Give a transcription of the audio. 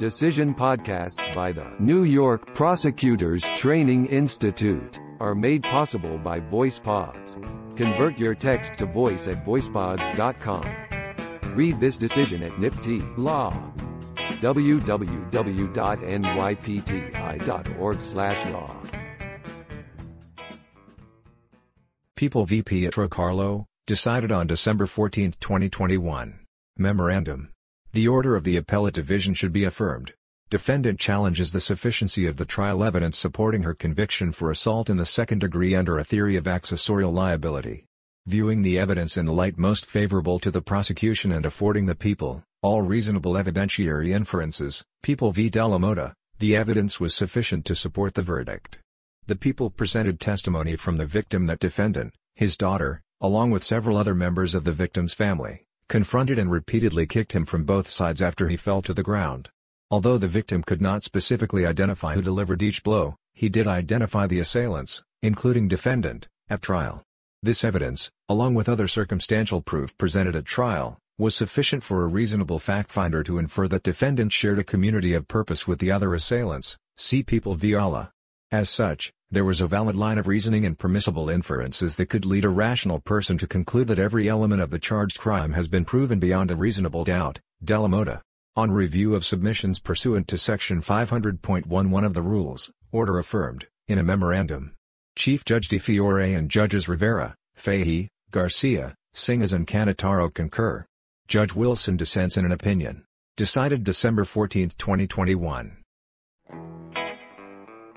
Decision podcasts by the New York Prosecutors Training Institute are made possible by VoicePods. Convert your text to voice at voicepods.com. Read this decision at NYPTI Law. www.nypti.org/law. People v. Pietrocarlo, decided on December 14, 2021. Memorandum. The order of the appellate division should be affirmed. Defendant challenges the sufficiency of the trial evidence supporting her conviction for assault in the second degree under a theory of accessorial liability. Viewing the evidence in the light most favorable to the prosecution and affording the people, all reasonable evidentiary inferences, People v. Delamota, the evidence was sufficient to support the verdict. The people presented testimony from the victim that defendant, his daughter, along with several other members of the victim's family, confronted and repeatedly kicked him from both sides after he fell to the ground. Although the victim could not specifically identify who delivered each blow, he did identify the assailants, including defendant, at trial. This evidence, along with other circumstantial proof presented at trial, was sufficient for a reasonable fact-finder to infer that defendant shared a community of purpose with the other assailants, see People v. Allah. As such, there was a valid line of reasoning and permissible inferences that could lead a rational person to conclude that every element of the charged crime has been proven beyond a reasonable doubt, Delamota. On review of submissions pursuant to Section 500.11 of the Rules, order affirmed, in a memorandum. Chief Judge DiFiore and Judges Rivera, Fahey, Garcia, Singas and Cannataro concur. Judge Wilson dissents in an opinion. Decided December 14, 2021.